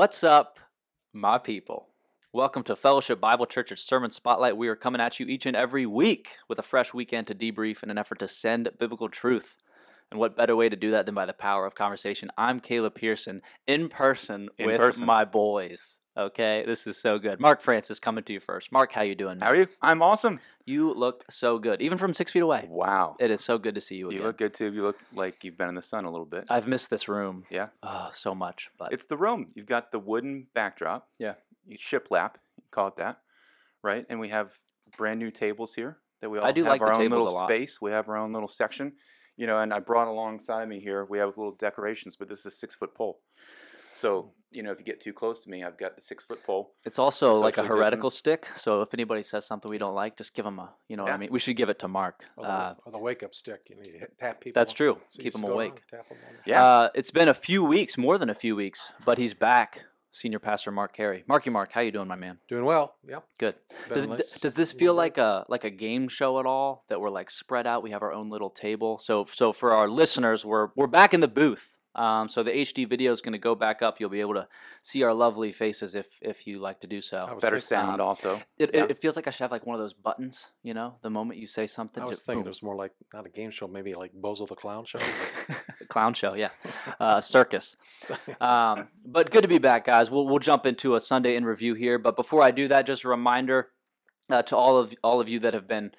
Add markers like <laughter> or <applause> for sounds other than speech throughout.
What's up, my people? Welcome to Fellowship Bible Church at Sermon Spotlight. We are coming at you each and every week with a fresh weekend to debrief in an effort to send biblical truth. And what better way to do that than by the power of conversation? I'm Caleb Pearson in person In with person. my boys. Okay, this is so good. Mark Francis coming to you first. Mark, how you doing? man? How are you? I'm awesome. You look so good, even from six feet away. Wow. It is so good to see you Again. You look good too. You look like you've been in the sun a little bit. I've missed this room. Yeah. Oh, so much. But It's the room. You've got the wooden backdrop. Yeah. You shiplap, you call it that, right? And we have brand new tables here that we all I do have like our own little space. We have our own little section, you know. And I brought alongside me here. We have little decorations, but this is a six foot pole. So you know, if you get too close to me, I've got the six foot pole. It's also like a heretical distance. stick. So if anybody says something we don't like, just give them a, you know what I mean? We should give it to Mark. Or the, Uh, or the wake up stick. You need to tap people. that's true. so Keep them awake. around, tap 'em on the- Yeah. uh, it's been a few weeks, more than a few weeks, but he's back. Senior Pastor Mark Carey. Marky Mark, how you doing, my man? Doing well. Yep. Good. Does, a d- nice does this feel break. like a like a game show at all? That we're like spread out. We have our own little table. So so for our listeners, we're we're back in the booth. Um, so the HD video is going to go back up. You'll be able to see our lovely faces if if you like to do so. Better thinking- sound um, also. It, Yeah. it, it feels like I should have like one of those buttons. You know, the moment you say something, I was just thinking boom. it was more like not a game show, maybe like Bozo the Clown Show. <laughs> clown show, yeah, uh, circus. <laughs> but- Um, but good to be back, guys. We'll we'll jump into a Sunday in review here. But before I do that, just a reminder uh, to all of all of you that have been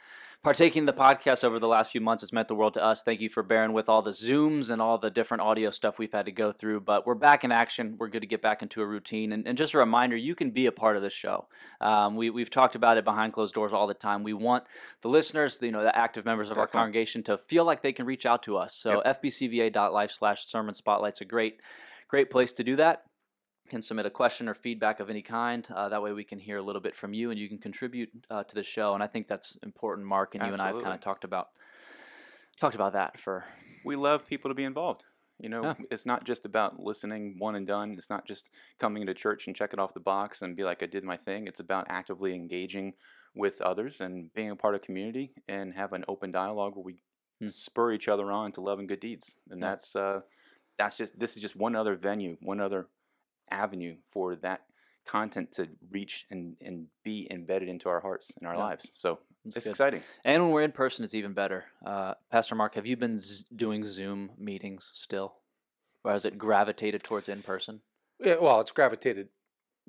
partaking in the podcast over the last few months. It's meant the world to us. Thank you for bearing with all the zooms and all the different audio stuff we've had to go through. But we're back in action. We're good to get back into a routine. And, and just a reminder, you can be a part of this show. Um, we we've talked about it behind closed doors all the time. We want the listeners, the, you know, the active members of our congregation to feel like they can reach out to us. So fbcva.life slash sermon spotlight's a great, great place to do that. Can submit a question or feedback of any kind. Uh, that way we can hear a little bit from you and you can contribute uh, to the show. And I think that's important, Mark, and you and I have kind of talked about talked about that for we love people to be involved. You know, Yeah. it's not just about listening one and done. It's not just coming to church and checking off the box and be like, I did my thing. It's about actively engaging with others and being a part of community and have an open dialogue where we Hmm. spur each other on to love and good deeds. And Yeah. that's uh, that's just this is just one other venue, one other avenue for that content to reach and, and be embedded into our hearts and our Yeah. lives. So That's it's good. exciting. And when we're in person, it's even better. Uh, Pastor Mark, have you been z- doing Zoom meetings still, or has it gravitated towards in person? yeah, well, it's gravitated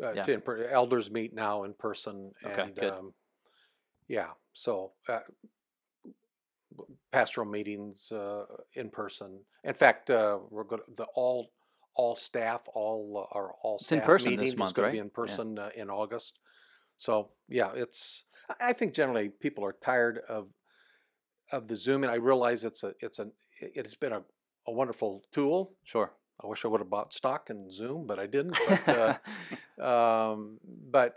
uh, Yeah. to in per- elders meet now in person, Okay, good. um, yeah, so uh, pastoral meetings uh, in person. In fact, uh, we're going to the all all staff, all uh, our all It's in staff person this meeting is month, going right? to be in person uh, in August. So yeah, it's. I- think generally people are tired of of the Zoom, and I realize it's a it's an it has been a, a wonderful tool. Sure. I wish I would have bought stock in Zoom, but I didn't. But, uh, <laughs> um, but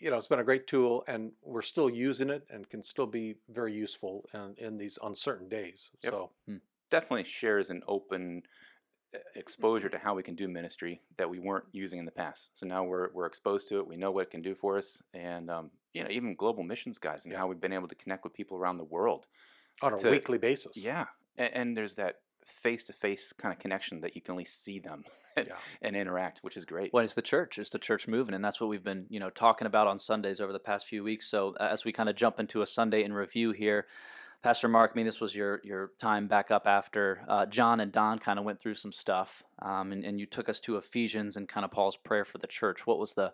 you know, it's been a great tool, and we're still using it, and can still be very useful in, in these uncertain days. Yep. So definitely shares an open exposure to how we can do ministry that we weren't using in the past. So now we're we're exposed to it. We know what it can do for us, and um, you know even global missions guys and Yeah. how we've been able to connect with people around the world. on a To- weekly basis, Yeah, and, and there's that face to face kind of connection that you can at least see them <laughs> and, Yeah. and interact, which is great. Well, it's the church. It's the church moving, and that's what we've been, you know, talking about on Sundays over the past few weeks. So uh, as we kind of jump into a Sunday in review here, Pastor Mark, I mean, this was your your time back up after uh, John and Don kind of went through some stuff, um, and, and you took us to Ephesians and kind of Paul's prayer for the church. What was the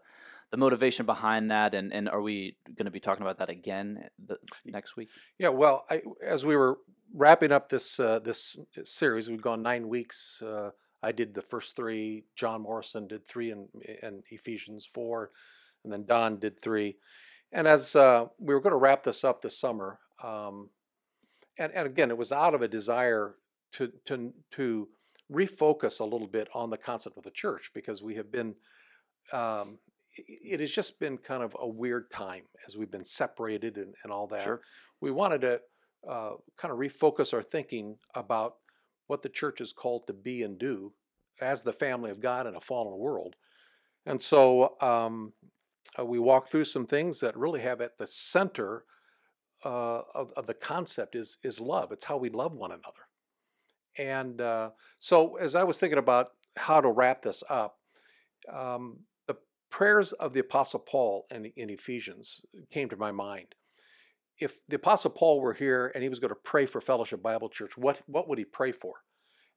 the motivation behind that, and, and are we going to be talking about that again the, next week? Yeah, well, I, as we were wrapping up this uh, this series, we've gone nine weeks. Uh, I did the first three. John Morrison did three in, in Ephesians four, and then Don did three. And as uh, we were going to wrap this up this summer, um, and and again, it was out of a desire to to to refocus a little bit on the concept of the church because we have been. Um, it has just been kind of a weird time as we've been separated and, and all that Sure. we wanted to uh, kind of refocus our thinking about what the church is called to be and do as the family of God in a fallen world. And so um, uh, we walk through some things that really have at the center uh, of, of the concept is, is love. It's how we love one another. And uh, so as I was thinking about how to wrap this up, um, the prayers of the Apostle Paul in, in Ephesians came to my mind. If the Apostle Paul were here and he was going to pray for Fellowship Bible Church, what, what would he pray for?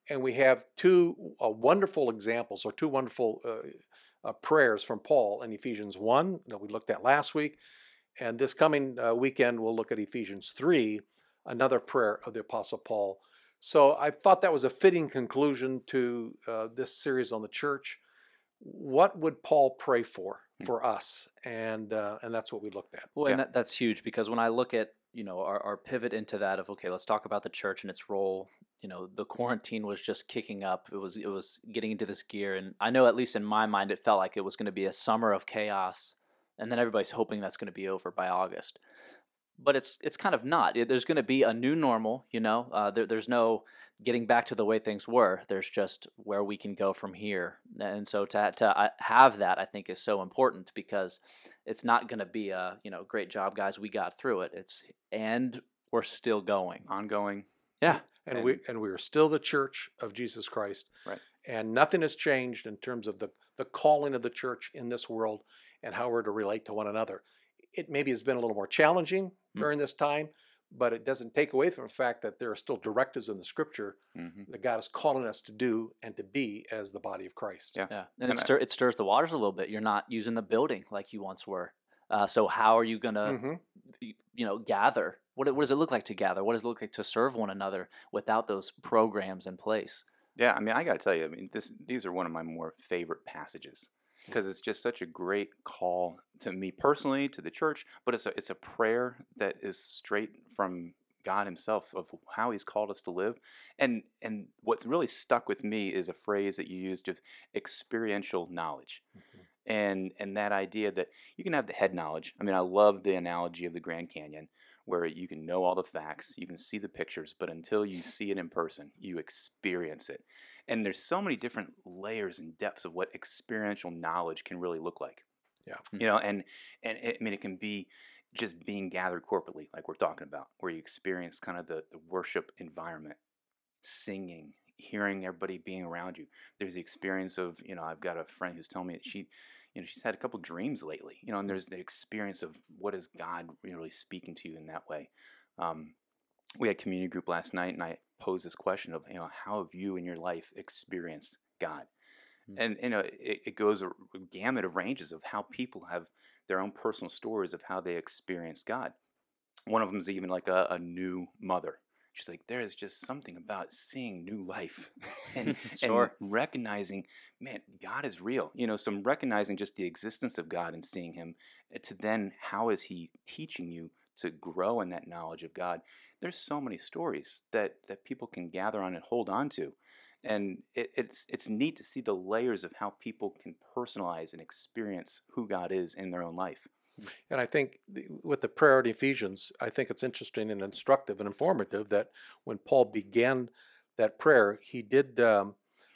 And we have two uh, wonderful examples or two wonderful uh, uh, prayers from Paul in Ephesians 1 that we looked at last week. And this coming uh, weekend, we'll look at Ephesians 3, another prayer of the Apostle Paul. So I thought that was a fitting conclusion to uh, this series on the church. What would Paul pray for Hmm. for us? And uh, and that's what we looked at. Well, Yeah. and that, that's huge because when I look at you know our, our pivot into that of okay, let's talk about the church and its role. You know, the quarantine was just kicking up. It was it was getting into this gear, and I know at least in my mind, it felt like it was going to be a summer of chaos, and then everybody's hoping that's going to be over by August. But it's it's kind of not. There's going to be a new normal. You know, uh, there, there's no getting back to the way things were. There's just where we can go from here, and so to to uh, have that, I think, is so important because it's not going to be a you know great job guys we got through it it's and we're still going Ongoing. yeah And, we and we are still the church of Jesus Christ. Right. And nothing has changed in terms of the, the calling of the church in this world and how we're to relate to one another. It maybe has been a little more challenging Mm. during this time, but it doesn't take away from the fact that there are still directives in the scripture hmm that God is calling us to do and to be as the body of Christ. Yeah. yeah and, And it, I- stir, it stirs the waters a little bit you're not using the building like you once were uh, so how are you going to Mhm. you know gather what, what does it look like to gather what does it look like to serve one another without those programs in place Yeah, I mean, I got to tell you, I mean, this these are one of my more favorite passages because it's just such a great call to me personally, to the church, but it's a it's a prayer that is straight from God Himself of how He's called us to live, and and what's really stuck with me is a phrase that you used of experiential knowledge, Mhm. and and that idea that you can have the head knowledge. I mean, I love the analogy of the Grand Canyon, where you can know all the facts, you can see the pictures, but until you <laughs> see it in person, you experience it. And there's so many different layers and depths of what experiential knowledge can really look like. Yeah. Hmm. You know, and and it, I mean, it can be just being gathered corporately, like we're talking about, where you experience kind of the, the worship environment, singing, hearing everybody being around you. There's the experience of, you know, I've got a friend who's telling me that she, you know, she's had a couple dreams lately, you know, and there's the experience of what is God really speaking to you in that way. Um, we had community group last night, and I posed this question of, you know, how have you in your life experienced God? Mm. And you know, it, it goes a a gamut of ranges of how people have their own personal stories of how they experience God. One of them is even like a, a new mother. She's like, there is just something about seeing new life <laughs> <laughs> and, Sure. and recognizing, man, God is real. You know, some recognizing just the existence of God and seeing Him, uh, to then how is He teaching you to grow in that knowledge of God? There's so many stories that that people can gather on and hold on to, and it, it's it's neat to see the layers of how people can personalize and experience who God is in their own life. And I think with the prayer in Ephesians, I think it's interesting and instructive and informative that when Paul began that prayer, he did um,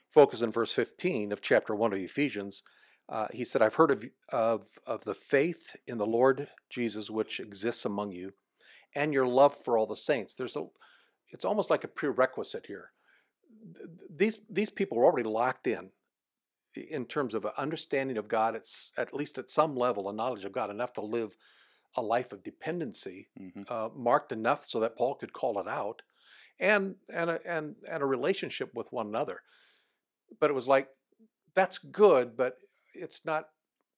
focus in verse 15 of chapter 1 of Ephesians. Uh, he said, I've heard of, of, of the faith in the Lord Jesus which exists among you and your love for all the saints. There's a, it's almost like a prerequisite here. These, these people are already locked in in terms of an understanding of God, it's at least at some level a knowledge of God enough to live a life of dependency, hmm uh, marked enough so that Paul could call it out, and and a, and and a relationship with one another. But it was like that's good, but it's not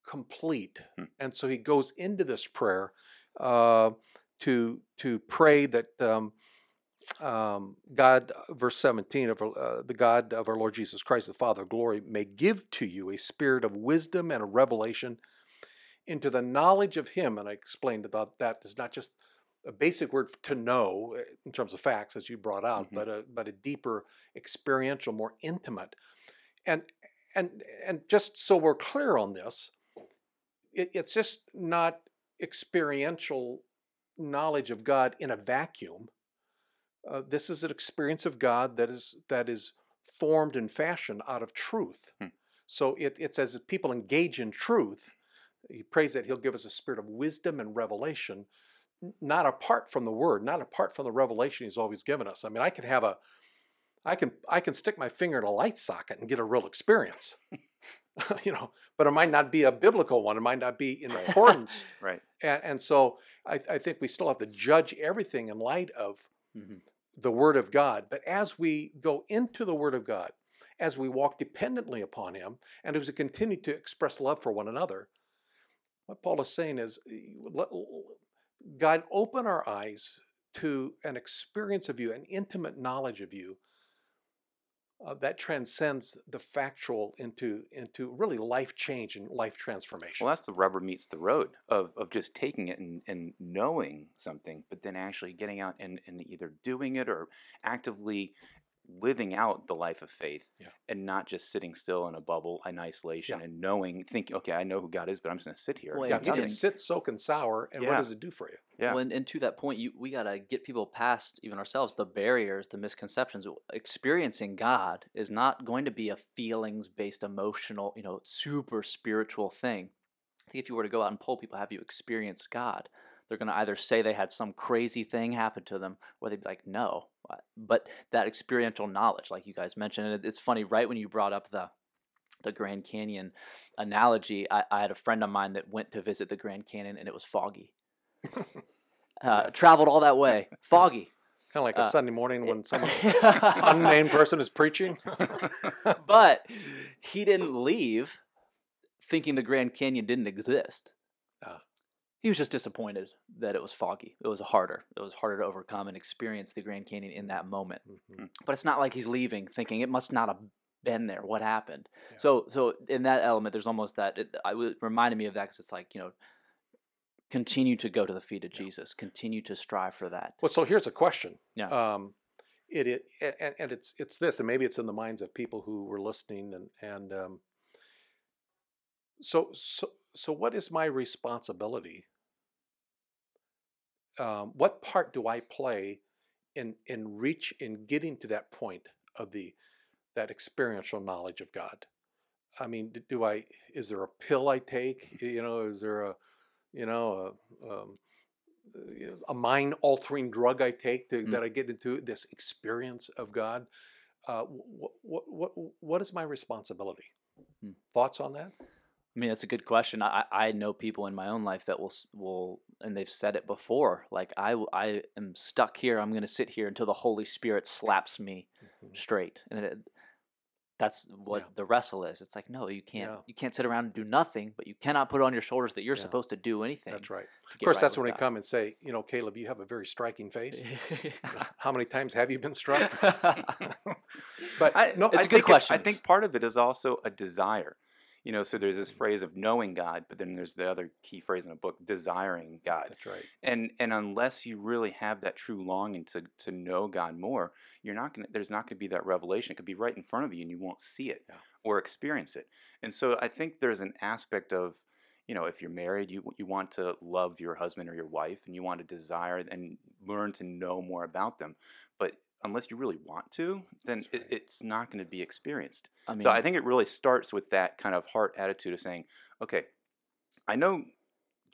complete. Hmm. And so he goes into this prayer uh, to to pray that um, um, God, verse 17 of uh, the God of our Lord Jesus Christ, the Father of glory, may give to you a spirit of wisdom and a revelation into the knowledge of Him. And I explained about that is not just a basic word to know uh, in terms of facts, as you brought out, Mhm. but a but a deeper, experiential, more intimate. And and and just so we're clear on this, it, it's just not experiential knowledge of God in a vacuum. Uh, this is an experience of God that is that is formed and fashioned out of truth. Hmm. So it, it's as if people engage in truth. He prays that He'll give us a spirit of wisdom and revelation, not apart from the Word, not apart from the revelation He's always given us. I mean, I can have a, I can I can stick my finger in a light socket and get a real experience. <laughs> you know, but it might not be a biblical one. It might not be in accordance. <laughs> Right. and, and so I, I think we still have to judge everything in light of Mhm. The Word of God. But as we go into the Word of God, as we walk dependently upon Him, and as we continue to express love for one another, what Paul is saying is, eh, God, open our eyes to an experience of you, an intimate knowledge of you uh, that transcends the factual into into really life change and life transformation. Well, that's the rubber meets the road of, of just taking it and, and knowing something, but then actually getting out and, and either doing it or actively living out the life of faith Yeah. and not just sitting still in a bubble in isolation Yeah. and knowing, thinking, okay, I know who God is, but I'm just going to sit here. Well, yeah, you can sit, soak, and sour, and what does it do for you? Yeah. Well, and, and to that point, you we gotta get people past even ourselves the barriers, the misconceptions. Experiencing God is not going to be a feelings-based, emotional, you know, super spiritual thing. I think if you were to go out and poll people, have you experienced God? They're going to either say they had some crazy thing happen to them, or they'd be like, no. Uh, But that experiential knowledge, like you guys mentioned, and it's funny, right when you brought up the the Grand Canyon analogy, I, I had a friend of mine that went to visit the Grand Canyon, and it was foggy <laughs> uh, traveled all that way. <laughs> It's foggy. Kind of like a Uh, Sunday morning when some <laughs> unnamed person is preaching. but he didn't leave thinking the Grand Canyon didn't exist. He was just disappointed that it was foggy. It was harder. It was harder to overcome and experience the Grand Canyon in that moment. Mhm. But it's not like he's leaving thinking it must not have been there. What happened? Yeah. So, so in that element, there's almost that. It, I it reminded me of that because it's like you know, continue to go to the feet of Yeah. Jesus. Continue to strive for that. Well, so here's a question. Yeah. Um, it, it and, and it's it's this, and maybe it's in the minds of people who were listening, and and um, so so so what is my responsibility? Um, what part do I play in in reach in getting to that point of the that experiential knowledge of God? I mean, do I is there a pill I take? You know, is there a you know a um, a mind altering drug I take to, Mm. that I get into this experience of God. Uh, what, what, what, what is my responsibility? Hmm. Thoughts on that? I mean, that's a good question. I, I know people in my own life that will will, and they've said it before. Like I I am stuck here. I'm going to sit here until the Holy Spirit slaps me Mhm. straight, and it, that's what Yeah. the wrestle is. It's like no, you can't Yeah. you can't sit around and do nothing, but you cannot put on your shoulders that you're Yeah. supposed to do anything. That's right. Of course, right that's when they come and say, you know, Caleb, you have a very striking <laughs> face. How many times have you been struck? <laughs> <laughs> but I, no, It's I a good think it- question. I think part of it is also a desire. You know, so there's this phrase of knowing God, but then there's the other key phrase in the book, desiring God. that's right. And and unless you really have that true longing to to know God more, you're not gonna. There's not gonna be that revelation. It could be right in front of you, and you won't see it Yeah. or experience it. And so I think there's an aspect of, you know, if you're married, you you want to love your husband or your wife, and you want to desire and learn to know more about them. But unless you really want to, then That's it, it's not going to be experienced. I mean, so I think it really starts with that kind of heart attitude of saying, okay, I know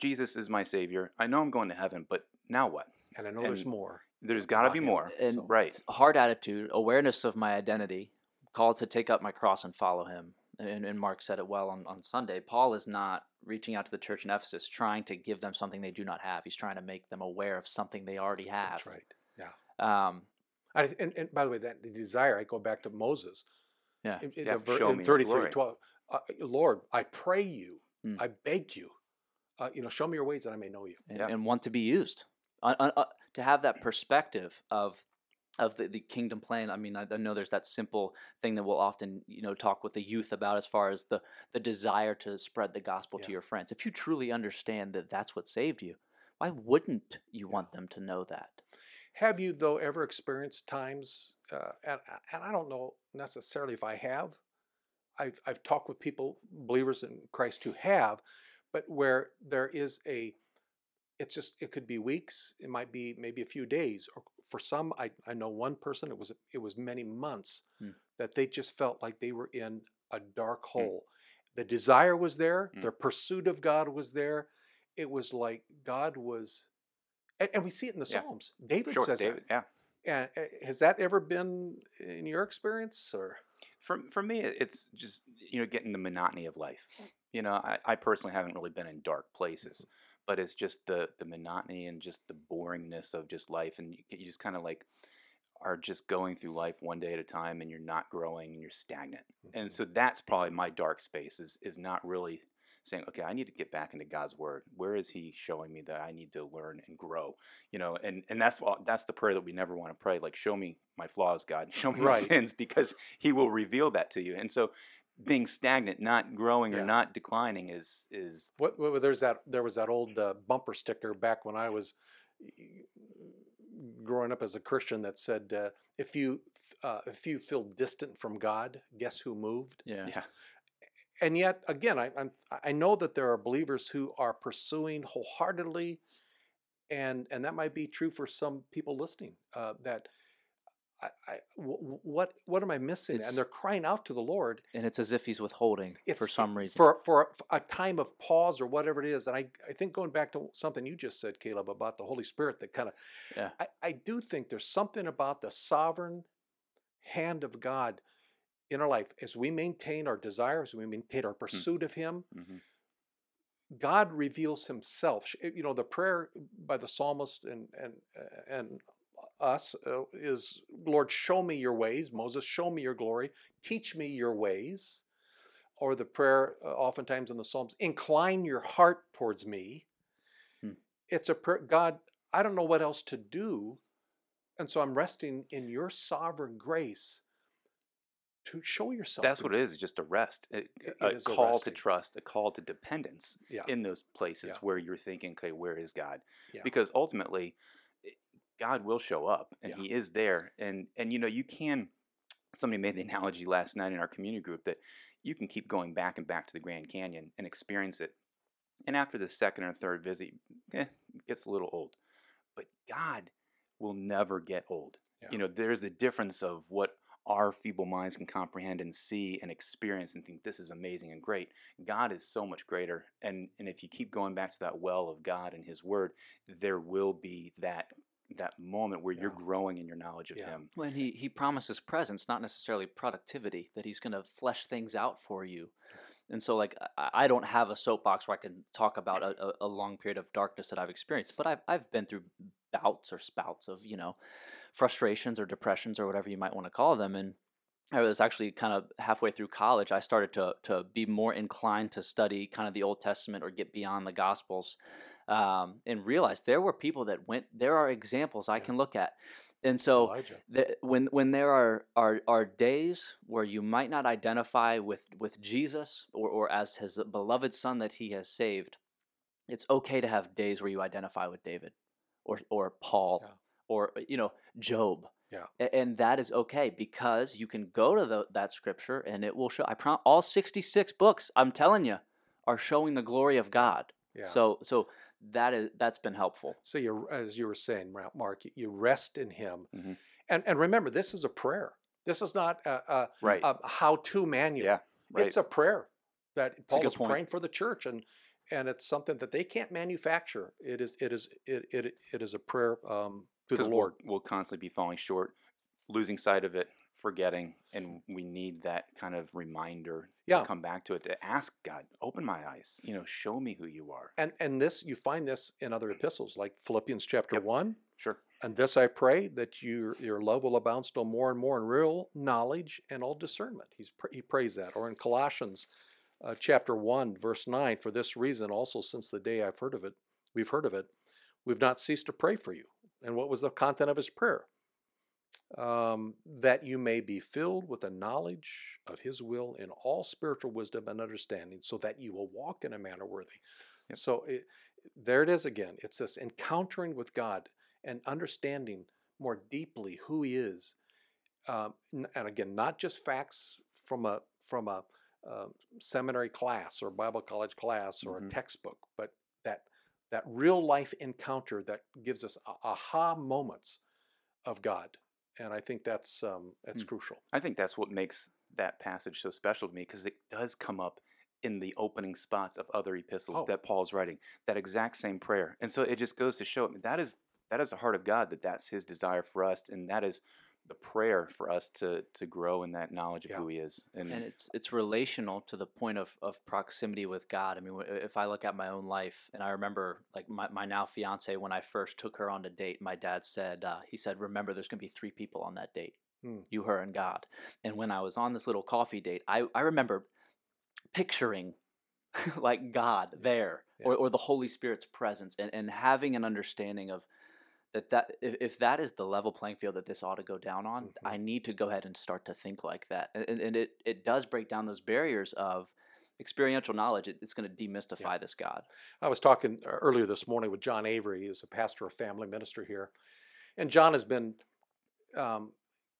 Jesus is my savior. I know I'm going to heaven, but now what? And I know there's more. There's got to be more. and So- Right. a hard attitude, awareness of my identity, called to take up my cross and follow him. And, and Mark said it well on, on Sunday. Paul is not reaching out to the church in Ephesus trying to give them something they do not have. He's trying to make them aware of something they already have. That's right. Yeah. Um, I, and, and by the way, that the desire, I go back to Moses. Yeah. In, in Yeah, the ver- show in me your 33, 12, uh, Lord, I pray you, Mm. I beg you, uh, you know, show me your ways that I may know you. and, Yeah. and want to be used. Uh, uh, uh, to have that perspective of of the, the kingdom plan. I mean, I, I know there's that simple thing that we'll often you know talk with the youth about as far as the the desire to spread the gospel to your friends. If you truly understand that that's what saved you, why wouldn't you want them to know that? Have you, though, ever experienced times, uh, and, and I don't know necessarily if I have, I've, I've talked with people, believers in Christ who have, but where there is a, it's just, it could be weeks, it might be maybe a few days, or for some, I, I know one person, it was, it was many months Hmm. that they just felt like they were in a dark hole. The desire was there, Hmm. their pursuit of God was there. It was like God was, and, and we see it in the Yeah. Psalms. David Sure, says David. that. Yeah. And uh, has that ever been in your experience, or For for me, it's just you know getting the monotony of life. You know, I, I personally haven't really been in dark places, but it's just the the monotony and just the boringness of just life, and you, you just kind of like are just going through life one day at a time, and you're not growing and you're stagnant. And Mhm. so that's probably my dark space is is not really saying, okay, I need to get back into God's word. Where is He showing me that I need to learn and grow? You know, and and that's that's the prayer that we never want to pray. Like, show me my flaws, God. <laughs> Show me Right. my sins, because He will reveal that to you. And so, being stagnant, not growing or not declining, is is What, what there's that there was that old uh, bumper sticker back when I was growing up as a Christian that said, uh, "If you uh, if you feel distant from God, guess who moved?" Yeah. <laughs> yeah, And yet, again, I, I'm I know that there are believers who are pursuing wholeheartedly, and and that might be true for some people listening. Uh, that I, I w- w- what what am I missing? It's- and they're crying out to the Lord. And it's as if he's withholding for some reason. for for a time of pause or whatever it is. And I, I think going back to something you just said, Caleb, about the Holy Spirit, that kind of Yeah. I, I do think there's something about the sovereign hand of God in our life as we maintain our desires, we maintain our pursuit of Him. mhm, God reveals Himself. You know, the prayer by the psalmist and and and us uh, is, Lord, show me your ways. Moses, show me your glory. Teach me your ways. Or the prayer, uh, oftentimes in the Psalms, incline your heart towards me. Hmm. It's a prayer, God. I don't know what else to do, and so I'm resting in your sovereign grace to show yourself. that's what it is. Just a rest, a, It- a it is a call to trust, a call to dependence Yeah. in those places Yeah. where you're thinking, okay, where is God? Yeah. Because ultimately, God will show up, and. He is there. And and you know, you can. Somebody made the analogy last night in our community group that you can keep going back and back to the Grand Canyon and experience it, and after the second or third visit, eh, it gets a little old. But God will never get old. You know, there's the difference of what our feeble minds can comprehend and see and experience and think this is amazing and great. God is so much greater. And and if you keep going back to that well of God and his word, there will be that that moment where you're growing in your knowledge of Yeah. him. When he, he promises presence, not necessarily productivity, that he's going to flesh things out for you. And so, like, I, don't have a soapbox where I can talk about a, a, a long period of darkness that I've experienced, but I've, I've been through bouts or spouts of, you know, frustrations or depressions or whatever you might want to call them. And I was actually kind of halfway through college, I started to, to be more inclined to study kind of the Old Testament or get beyond the Gospels um, and realize there were people that went, there are examples I can look at. And so, that when when there are, are are days where you might not identify with with Jesus or, or as his beloved son that he has saved, it's okay to have days where you identify with David or or Paul Yeah. or uh, you know Job. Yeah. And that is okay because you can go to the, that scripture and it will show. I prom- all sixty six books. I'm telling you, are showing the glory of God. Yeah. So so that is that's been helpful. So you, as you were saying, Mark, you rest in Him, Mhm. and and remember, this is a prayer. This is not a, a, Right. a how-to manual. yeah. Right. It's a prayer that Paul is point. praying for the church, and and it's something that they can't manufacture. It is it is it it, it is a prayer um, to the Lord. We'll, we'll constantly be falling short, losing sight of it, forgetting, and we need that kind of reminder Yeah. to come back to it. To ask God, open my eyes. You know, show me who you are. And and this you find this in other epistles like Philippians chapter Yep. one. Sure. And this I pray that your your love will abound still more and more in real knowledge and all discernment. He's he prays that. Or in Colossians uh, chapter one verse nine. For this reason, also since the day I've heard of it, we've heard of it, we've not ceased to pray for you. And what was the content of his prayer? Um, that you may be filled with the knowledge of His will in all spiritual wisdom and understanding, so that you will walk in a manner worthy. Yep. So it, there it is again. It's this encountering with God and understanding more deeply who He is, um, and again, not just facts from a from a uh, seminary class or Bible college class or Mhm. a textbook, but that that real life encounter that gives us aha moments of God, and I think that's um, that's Hmm. crucial. I think that's what makes that passage so special to me because it does come up in the opening spots of other epistles Oh. that Paul's writing. That exact same prayer, and so it just goes to show that is that is the heart of God. That that's His desire for us, and that is the prayer for us to to grow in that knowledge of Yeah. who He is. And, and it's it's relational to the point of, of proximity with God. I mean, if I look at my own life, and I remember like my, my now fiance when I first took her on a date, my dad said uh, he said, "Remember, there's going to be three people on that date, Hmm. you, her, and God." And when I was on this little coffee date, I I remember picturing <laughs> like God there Yeah. or, or the Holy Spirit's presence and, and having an understanding of that that if, if that is the level playing field that this ought to go down on, Mhm. I need to go ahead and start to think like that. And, and- it, it does break down those barriers of experiential knowledge. It, it's going to demystify this God. I was talking uh, earlier this morning with John Avery, who's a pastor of family minister here, and John has been um,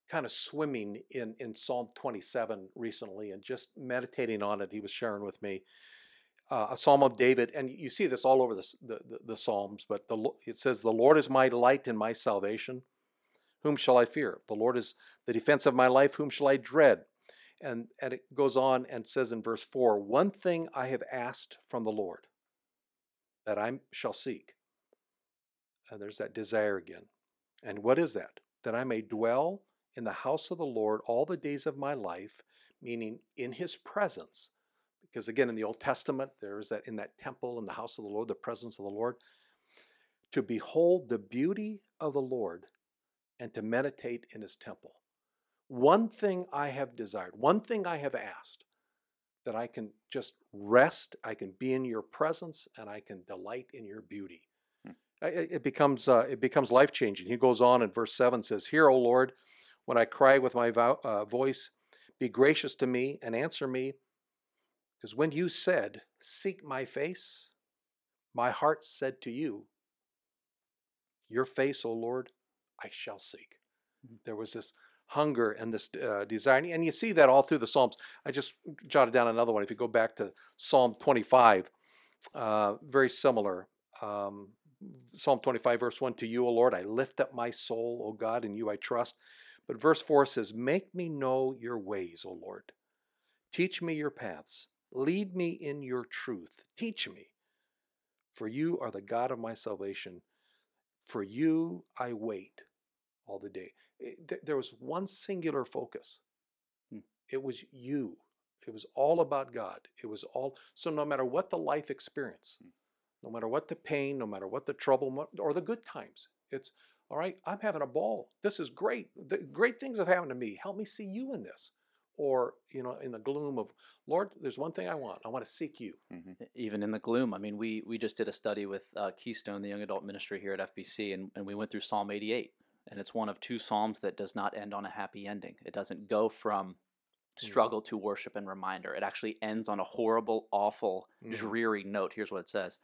kind of swimming in in Psalm 27 recently, and just meditating on it. He was sharing with me uh, a Psalm of David, and you see this all over the the, the, Psalms. But the, it says, "The Lord is my light and my salvation; whom shall I fear? The Lord is the defense of my life; whom shall I dread?" And and it goes on and says in verse four, "One thing I have asked from the Lord." that I shall seek. And there's that desire again. And what is that? That I may dwell in the house of the Lord all the days of my life, meaning in his presence. Because again, in the Old Testament, there is that in that temple in the house of the Lord, the presence of the Lord, to behold the beauty of the Lord and to meditate in his temple. One thing I have desired, one thing I have asked, that I can just rest, I can be in your presence, and I can delight in your beauty. Hmm. It becomes uh, it becomes life changing. He goes on in verse seven says, "Hear, O Lord, when I cry with my vo- uh, voice, be gracious to me and answer me, because when you said, Seek my face, my heart said to you, Your face, O Lord, I shall seek." Mhm. There was this hunger and this uh, desire, and you see that all through the Psalms. I just jotted down another one. If you go back to Psalm 25, uh, very similar. Um, Psalm 25, verse 1 To you, O Lord, I lift up my soul, O God, in you I trust. But verse 4 says, Make me know your ways, O Lord. Teach me your paths. Lead me in your truth. Teach me. For you are the God of my salvation. For you I wait all the day. It- there was one singular focus. Hmm. It was you. It was all about God. It was all so no matter what the life experience, Hmm. no matter what the pain, no matter what the trouble or the good times, it's all right, I'm having a ball. This is great. The, great things have happened to me. Help me see you in this. Or, you know, in the gloom of, Lord, there's one thing I want. I want to seek you. Mhm. E- Even in the gloom, I mean, we we just did a study with uh, Keystone, the young adult ministry here at FBC, and, and we went through Psalm 88, and it's one of two psalms that does not end on a happy ending. It doesn't go from struggle to worship and reminder. It actually ends on a horrible, awful, Mhm. dreary note. Here's what it says.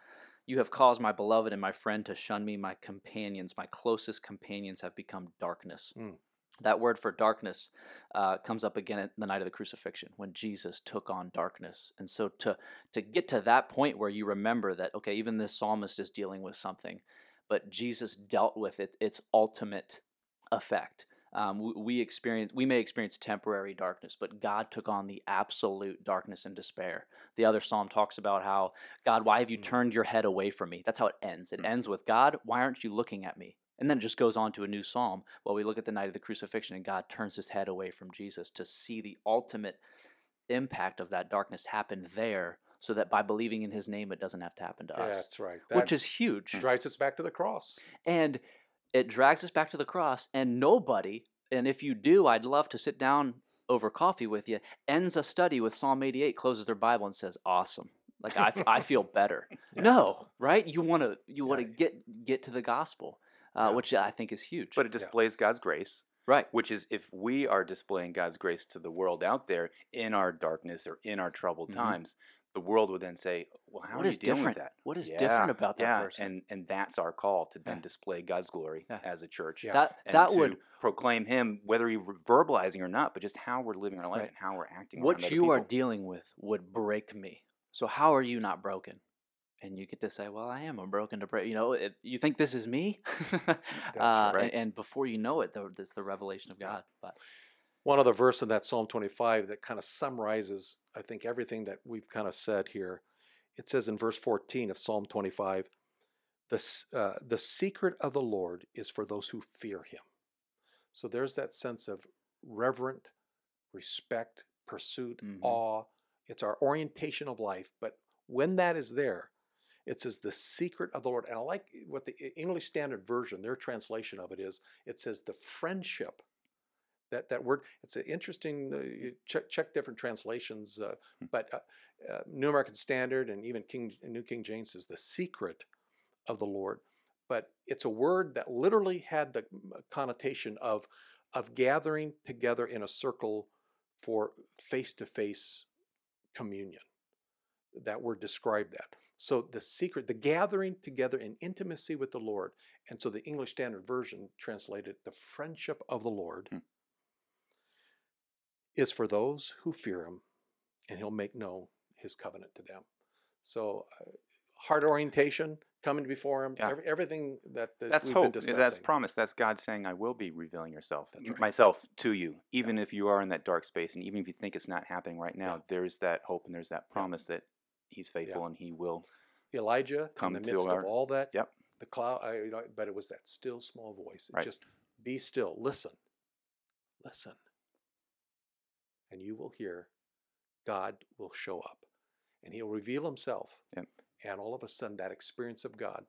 You have caused my beloved and my friend to shun me. My companions, my closest companions, have become darkness. Mm. That word for darkness uh, comes up again at the night of the crucifixion when Jesus took on darkness. And so to to get to that point where you remember that okay, even this psalmist is dealing with something, but Jesus dealt with it its ultimate effect. Um, we, we experience we may experience temporary darkness, but God took on the absolute darkness and despair. The other psalm talks about how God, why have you Mm. turned your head away from me? That's how it ends. It Mm. ends with God, why aren't you looking at me? And then it just goes on to a new psalm. Well, we look at the night of the crucifixion, and God turns his head away from Jesus to see the ultimate impact of that darkness happen there, so that by believing in his name, it doesn't have to happen to Yeah, us, that's right. which is huge. It drives us back to the cross. And it drags us back to the cross, and nobody, and if you do, I'd love to sit down over coffee with you, ends a study with Psalm 88, closes their Bible, and says, Awesome. Like I, f- I feel better. <laughs> Yeah. No, right? You want to you want to get get to the gospel, uh, Yeah. which I think is huge. But it displays God's grace, right, which is if we are displaying God's grace to the world out there in our darkness or in our troubled Mhm. times, the world would then say, "Well, how What are is you dealing different? with that?" What is Yeah, different about that yeah, person? and and that's our call to then Yeah. display God's glory Yeah. as a church. Yeah. that And that to would proclaim Him, whether you're verbalizing or not, but just how we're living our life Right. and how we're acting. around what other you are dealing with would break me. So how are you not broken? And you get to say, "Well, I am. I'm broken to break." You know, it, you think this is me, <laughs> uh, right. and, and before you know it, though, it's the revelation of. God. But One other verse in that Psalm 25 that kind of summarizes, I think, everything that we've kind of said here. It says in verse 14 of Psalm 25, the, uh, the secret of the Lord is for those who fear him. So there's that sense of reverent respect, pursuit, Mhm. awe. It's our orientation of life. But when that is there, it says the secret of the Lord. And I like what the English Standard Version, their translation of it is. It says the friendship. That, that word, it's an interesting, uh, you check, check different translations, uh, Hmm. but uh, uh, New American Standard and even King, New King James says the secret of the Lord. But it's a word that literally had the connotation of, of gathering together in a circle for face to face communion. That word described that. So the secret, the gathering together in intimacy with the Lord. And so the English Standard Version translated the friendship of the Lord Hmm. is for those who fear him, and he'll make known his covenant to them. So uh, heart orientation, coming before him, Yeah. every, everything that, that That's we've been hope. discussing. That's promise. That's God saying, "I will be revealing yourself, right. myself to you, even if you are in that dark space, and even if you think it's not happening right now. Yeah. There's that hope, and there's that promise that He's faithful and He will." Elijah come in the midst our- of all that. Yep. The cloud, I, you know, but it was that still small voice. It Right. Just be still. Listen. Listen. And you will hear God will show up and he'll reveal himself. Yep. And all of a sudden, that experience of God.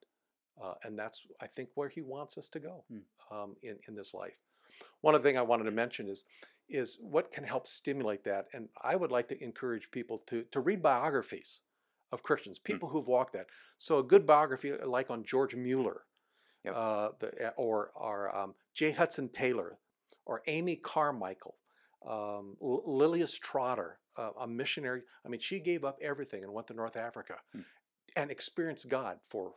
Uh, and that's, I think, where he wants us to go Hmm. um, in, in this life. One other thing I wanted to mention is, is what can help stimulate that. And I would like to encourage people to, to read biographies of Christians, Hmm. people who've walked that. So a good biography, uh, like on George Mueller, Yep. uh, the, or or um, J. Hudson Taylor, or Amy Carmichael, um, L- Lilias Trotter, uh, a missionary. I mean, she gave up everything and went to North Africa, Hmm. and experienced God for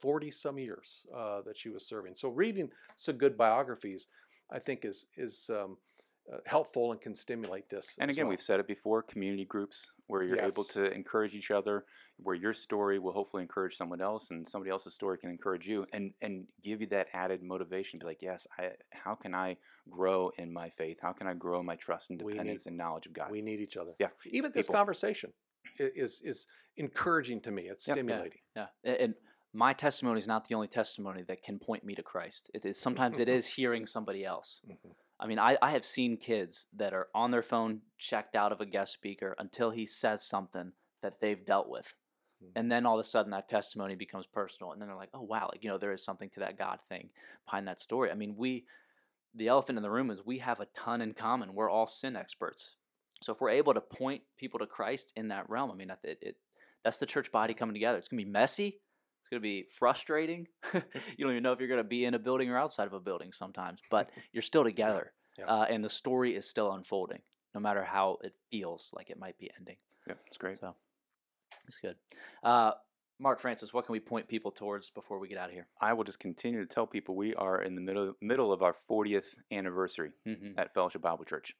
forty some years uh, that she was serving. So reading some good biographies, I think, is is um, helpful and can stimulate this. And again, well. we've said it before: community groups where you're able to encourage each other, where your story will hopefully encourage someone else, and somebody else's story can encourage you, and and give you that added motivation. Be like, yes, I. How can I grow in my faith? How can I grow my trust and We need- dependence and knowledge of God? We need each other. Yeah, Even this people. conversation is is encouraging to me. It's Yeah. Yeah. stimulating. Yeah, a- and my testimony is not the only testimony that can point me to Christ. It is sometimes it <laughs> is hearing somebody else. Mhm. I mean, I, I have seen kids that are on their phone checked out of a guest speaker until he says something that they've dealt with. Mhm. And then all of a sudden that testimony becomes personal. And then they're like, oh, wow, like, you know, there is something to that God thing behind that story. I mean, we, the elephant in the room is we have a ton in common. We're all sin experts. So if we're able to point people to Christ in that realm, I mean, it, it that's the church body coming together. It's going to be messy. It's going to be frustrating. <laughs> you don't even know if you're going to be in a building or outside of a building sometimes, but <laughs> you're still together. Yeah. Uh, and the story is still unfolding, no matter how it feels like it might be ending. Yeah, it's great. So it's good. Uh, Mark Francis, what can we point people towards before we get out of here? I will just continue to tell people we are in the middle middle of our 40th anniversary Mm-hmm. at Fellowship Bible Church,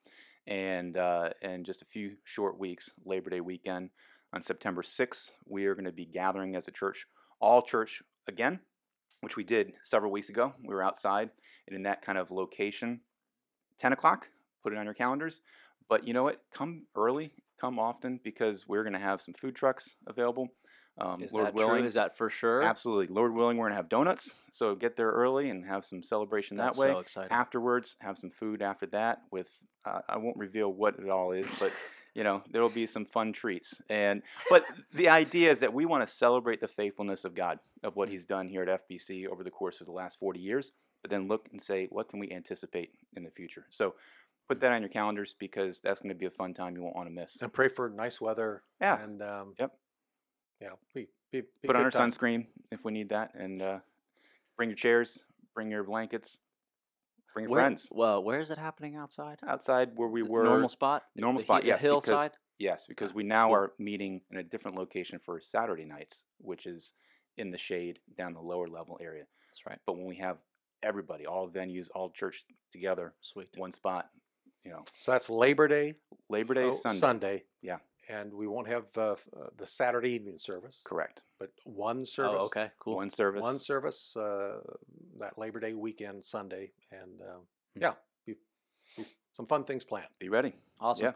and uh, in just a few short weeks, Labor Day weekend on September 6th, we are going to be gathering as a church, all church again, which we did several weeks ago. We were outside and in that kind of location, 10 o'clock. Put it on your calendars. But you know what? Come early, come often, because we're going to have some food trucks available. Um, Is Lord that willing, true? Is that for sure? Absolutely. Lord willing, we're going to have donuts. So get there early and have some celebration That's that way. so exciting. Afterwards, have some food after that with, uh, I won't reveal what it all is, but you know, there will be some fun treats. And, but the idea is that we want to celebrate the faithfulness of God, of what he's done here at FBC over the course of the last 40 years, but then look and say, what can we anticipate in the future? So put that on your calendars because that's going to be a fun time you won't want to miss. And pray for nice weather. Yeah. And um, Yep. Yeah. Be, be, be put on our time. sunscreen if we need that, and uh, bring your chairs, bring your blankets, bring your Where- friends. Well, where is it happening outside? Outside where we were, normal spot. normal The spot, hi- yes, because- hillside. yes, because ah, we now cool. are meeting in a different location for Saturday nights, which is in the shade down the lower level area. That's right. But when we have everybody, all venues, all church together, Sweet. one spot, you know, So that's Labor Day, Labor Day, oh, Sunday, Yeah. And we won't have uh, uh, the Saturday evening service, correct, but one service. Oh, okay. Cool. one service, One service uh, that Labor Day weekend, Sunday, and um, Hmm. yeah, be, be some fun things planned. be ready. Awesome. Yeah.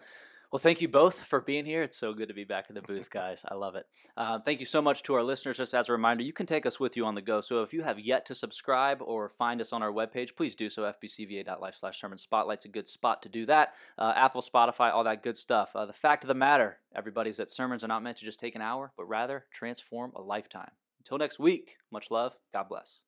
Well, thank you both for being here. It's so good to be back in the booth, guys. I love it. Uh, thank you so much to our listeners. Just as a reminder, you can take us with you on the go. So if you have yet to subscribe or find us on our webpage, please do so. fbcva.life slash sermon spotlight's a good spot to do that. Uh, Apple, Spotify, all that good stuff. Uh, the fact of the matter, everybody, is that sermons are not meant to just take an hour, but rather transform a lifetime. Until next week, much love. God bless.